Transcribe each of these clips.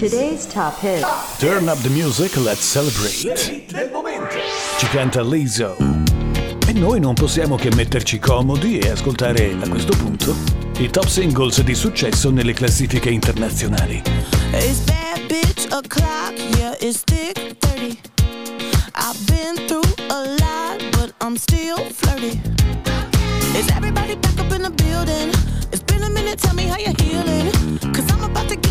Today's top hit. Turn up the music, let's celebrate. Ci canta Lizzo. E noi non possiamo che metterci comodi e ascoltare a questo punto i top singles di successo nelle classifiche internazionali. It's bad bitch o'clock, yeah, it's thick 30. I've been through a lot, but I'm still flirty. Is everybody back up in the building? It's been a minute, tell me how you're healing.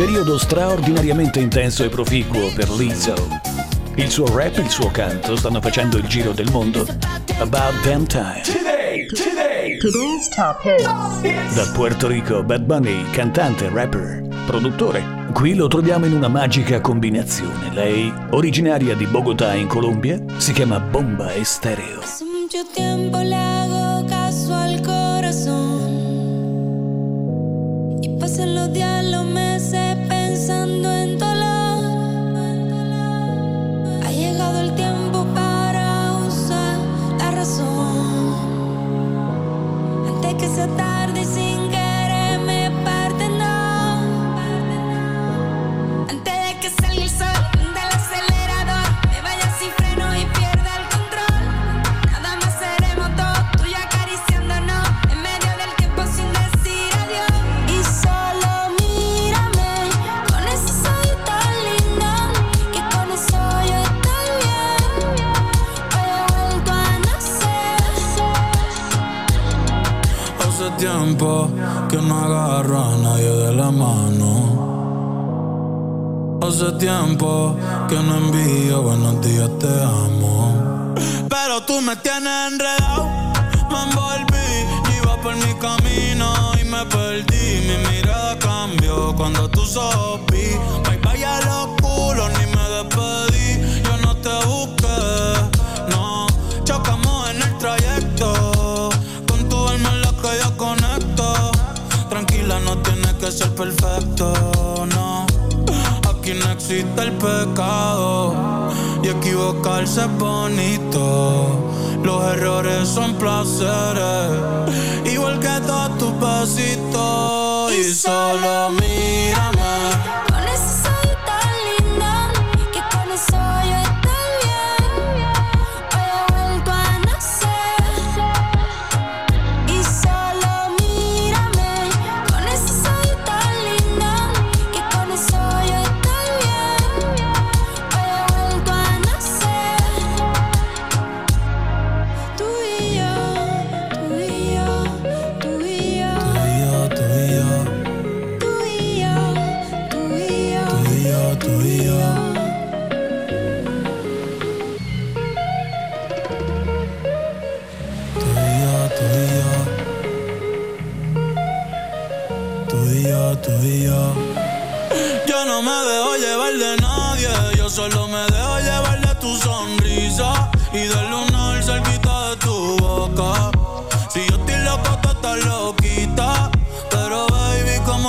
Periodo straordinariamente intenso e proficuo per Lizzo. Il suo rap e il suo canto stanno facendo il giro del mondo. About damn time. Today's top hit. Dal Puerto Rico, Bad Bunny, cantante, rapper, produttore. Qui lo troviamo in una magica combinazione. Lei, originaria di Bogotà in Colombia, si chiama Bomba Estéreo. Hace mucho tiempo le hago caso al corazón. Y pasan los días, los meses pensando en Hace tiempo que no agarro a nadie de la mano. Hace tiempo que no envío buenos días, te amo. Pero tú me tienes enredado, me envolví, iba por mi camino y me perdí. Mi mirada cambió cuando tú sopí. Bye bye a los ser perfecto, no. Aquí no existe el pecado. Y equivocarse es bonito. Los errores son placeres. Igual que todos tus besitos y solo mírame.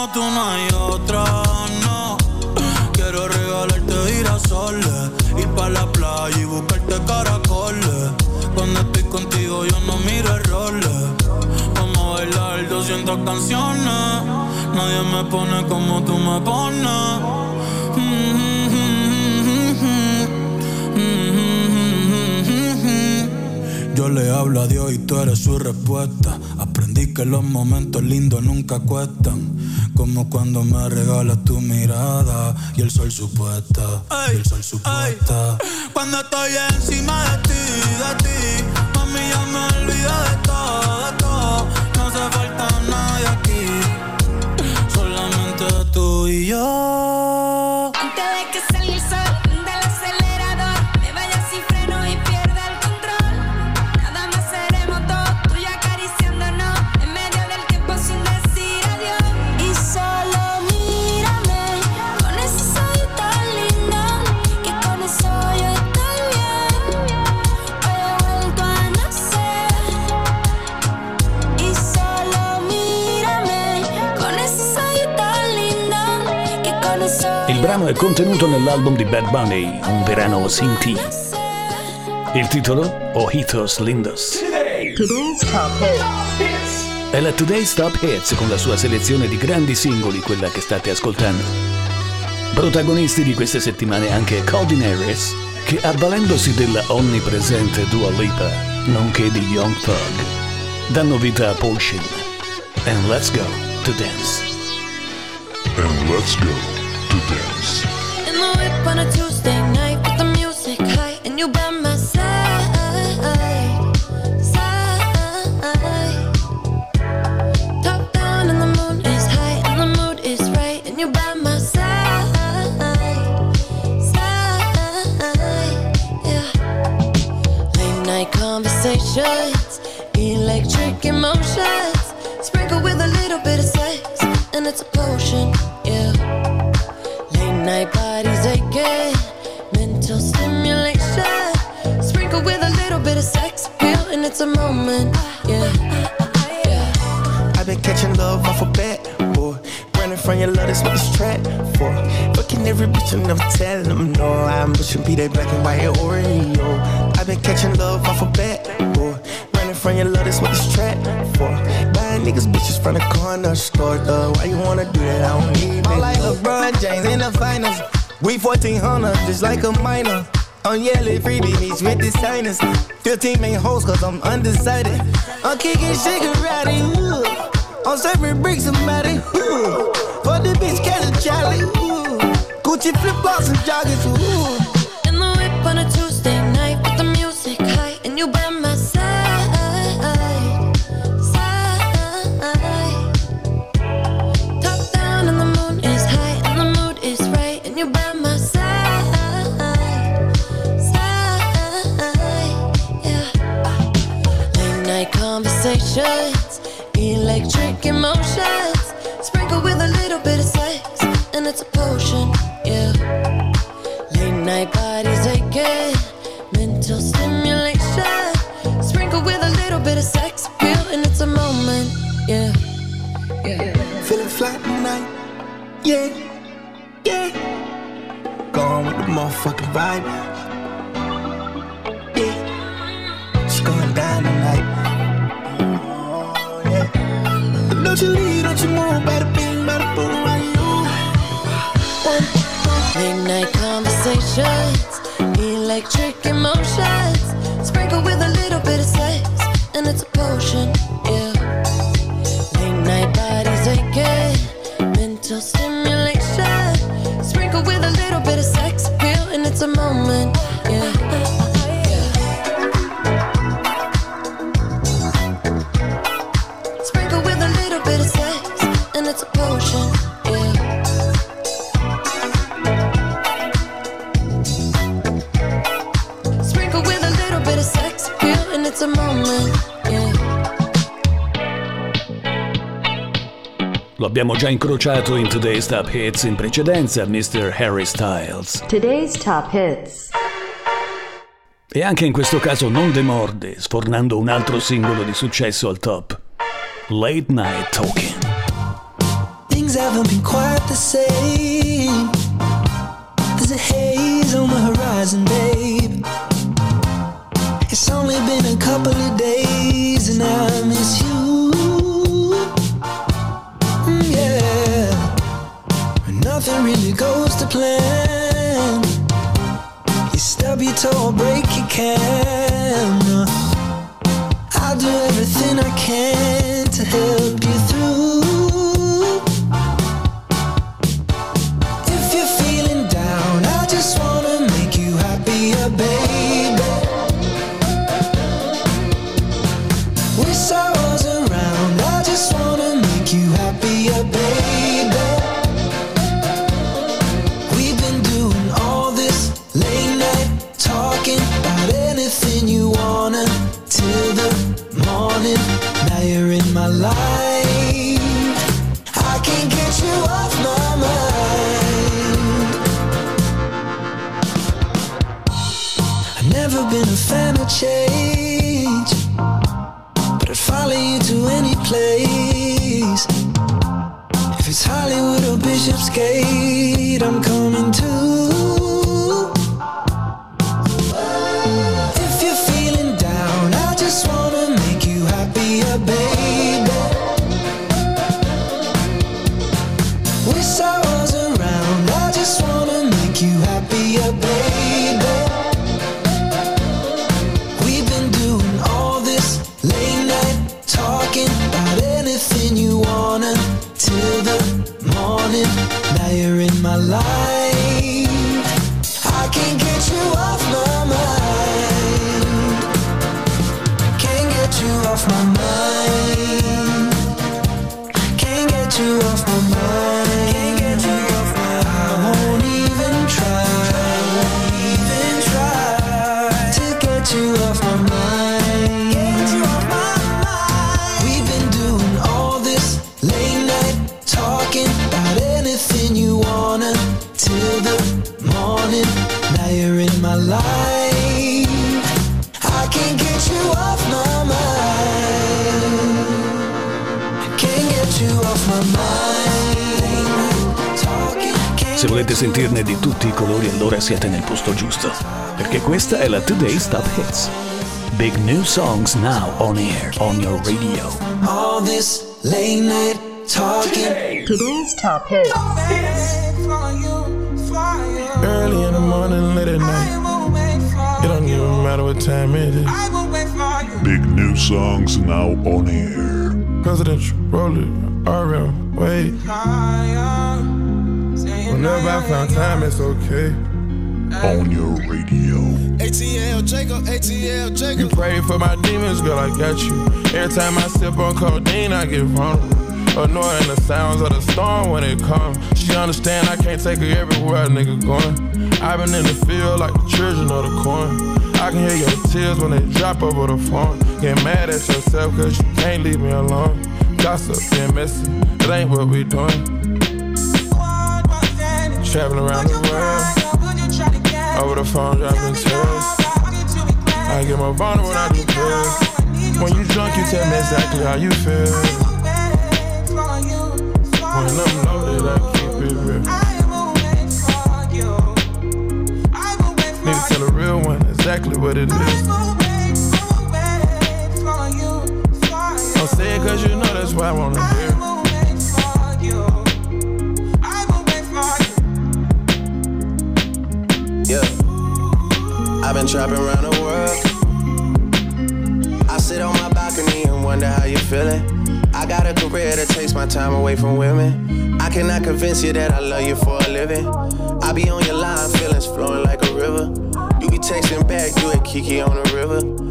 Como tú no hay otra, no. Quiero regalarte girasoles, ir pa' la playa y buscarte caracoles. Cuando estoy contigo yo no miro errores. Vamos a bailar 200 canciones. Nadie me pone como tú me pones. Yo le hablo a Dios y tú eres su respuesta. Aprendí que los momentos lindos nunca cuestan. Como cuando me regalas tu mirada y el sol supuesta. y el sol supuesta. Cuando estoy encima de ti, de ti, mami ya me olvido de todo, Il brano è contenuto nell'album di Bad Bunny, Un verano sin ti. Il titolo, Ojitos Lindos. Today's top. È la Today's Top Hits con la sua selezione di grandi singoli, quella che state ascoltando. Protagonisti di queste settimane anche Colin Harris, che avvalendosi della onnipresente Dua Lipa, nonché di Young Thug, danno vita a Potion. And let's go to dance. and let's go to dance. Yeah, yeah. I've been catching love off a bat, boy. Running from your love, that's what this track for. Fucking every bitch and telling them no. I'm pushing be that black and white Oreo. I've been catching love off a bat, boy. Running from your love, that's what this track for. Buying niggas bitches from the corner store, though. Why you wanna do that? I don't need that. I'm like LeBron James in the finals. We 1400, just like a minor. I'm yelling freebie meets with the signers. 15 main hoes, cause I'm undecided. I'm kicking shigarati, ooh. I'm serving bricks and ooh. For the bitch, catch a Charlie, ooh. Gucci flip flops and joggers, ooh. Bit of sex appeal, and it's a moment. Yeah, yeah. Feeling fly tonight, yeah, yeah. Gone with the motherfucking vibe, yeah. It's going down tonight, oh, yeah. you leave, don't you move, bada bing, bada boom, right you. Late night conversations, electric emotions, sprinkle with a it's a potion, incrociato in Today's Top Hits in precedenza, Mr. Harry Styles. Today's top hits. E anche in questo caso non demorde, sfornando un altro singolo di successo al top. Late Night Talking. Things haven't been quite the same. There's a haze on the horizon, babe. It's only been a couple of days and I miss you. Nothing really goes to plan. You stub your toe or break your camera. I'll do everything I can to help you or volete sentirne di tutti i colori allora siete nel posto giusto, perché questa è la Today's Top Hits. Big new songs now on air on your radio. all this late night talking. Today's top hits. Early in the morning, late at night. It don't even matter what time it is. Big new songs now on air. Presidential, roll it, RM, wait. Whenever I find time, it's okay. On your radio. ATL Jacob, ATL You Jacob. pray for my demons, girl, I got you. Every time I sip on codeine, I get vulnerable. Annoying the sounds of the storm when it comes. She understand I can't take her everywhere a nigga going. I've been in the field like the children of the corn. I can hear your tears when they drop over the phone. Get mad at yourself cause you can't leave me alone. Gossip being messy, it ain't what we doing. Traveling around the world, over the phone dropping tears. I get more vulnerable when I do this. When you drunk, you tell me exactly how you feel. When I'm loaded, I keep it real. Need to tell a real one exactly what it is. Don't say it cause you know that's why I wanna hear. Been trapping around the world. I sit on my balcony and wonder how you're feeling. I got a career that takes my time away from women. I cannot convince you that I love you for a living. I be on your line, feelings flowing like a river. You be texting back, you at Kiki on the river.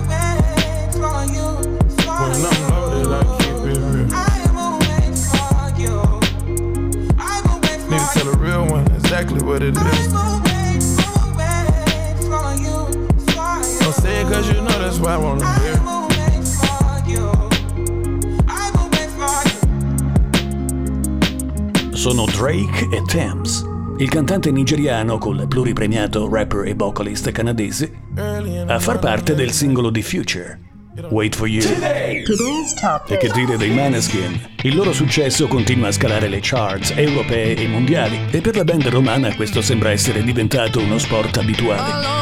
Exactly what it is. Don't say it cause you know that's why I wanna hear. Sono Drake e Thames. Il cantante nigeriano, col pluripremiato rapper e vocalist canadese, a far parte del singolo di Future, Wait for You. E che dire dei Maneskin? Il loro successo continua a scalare le charts europee e mondiali e per la band romana questo sembra essere diventato uno sport abituale. Alone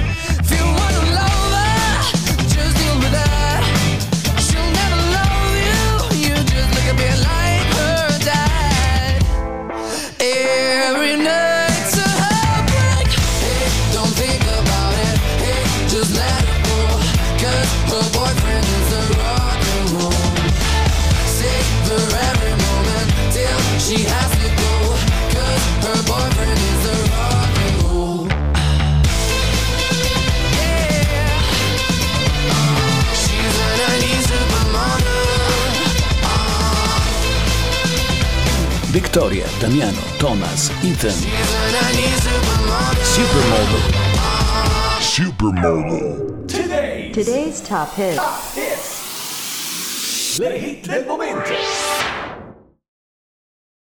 Damiano, Thomas, Ethan, She's a 90s supermodel. Supermodel. Supermodel. Today's top hits. Le hit del momento.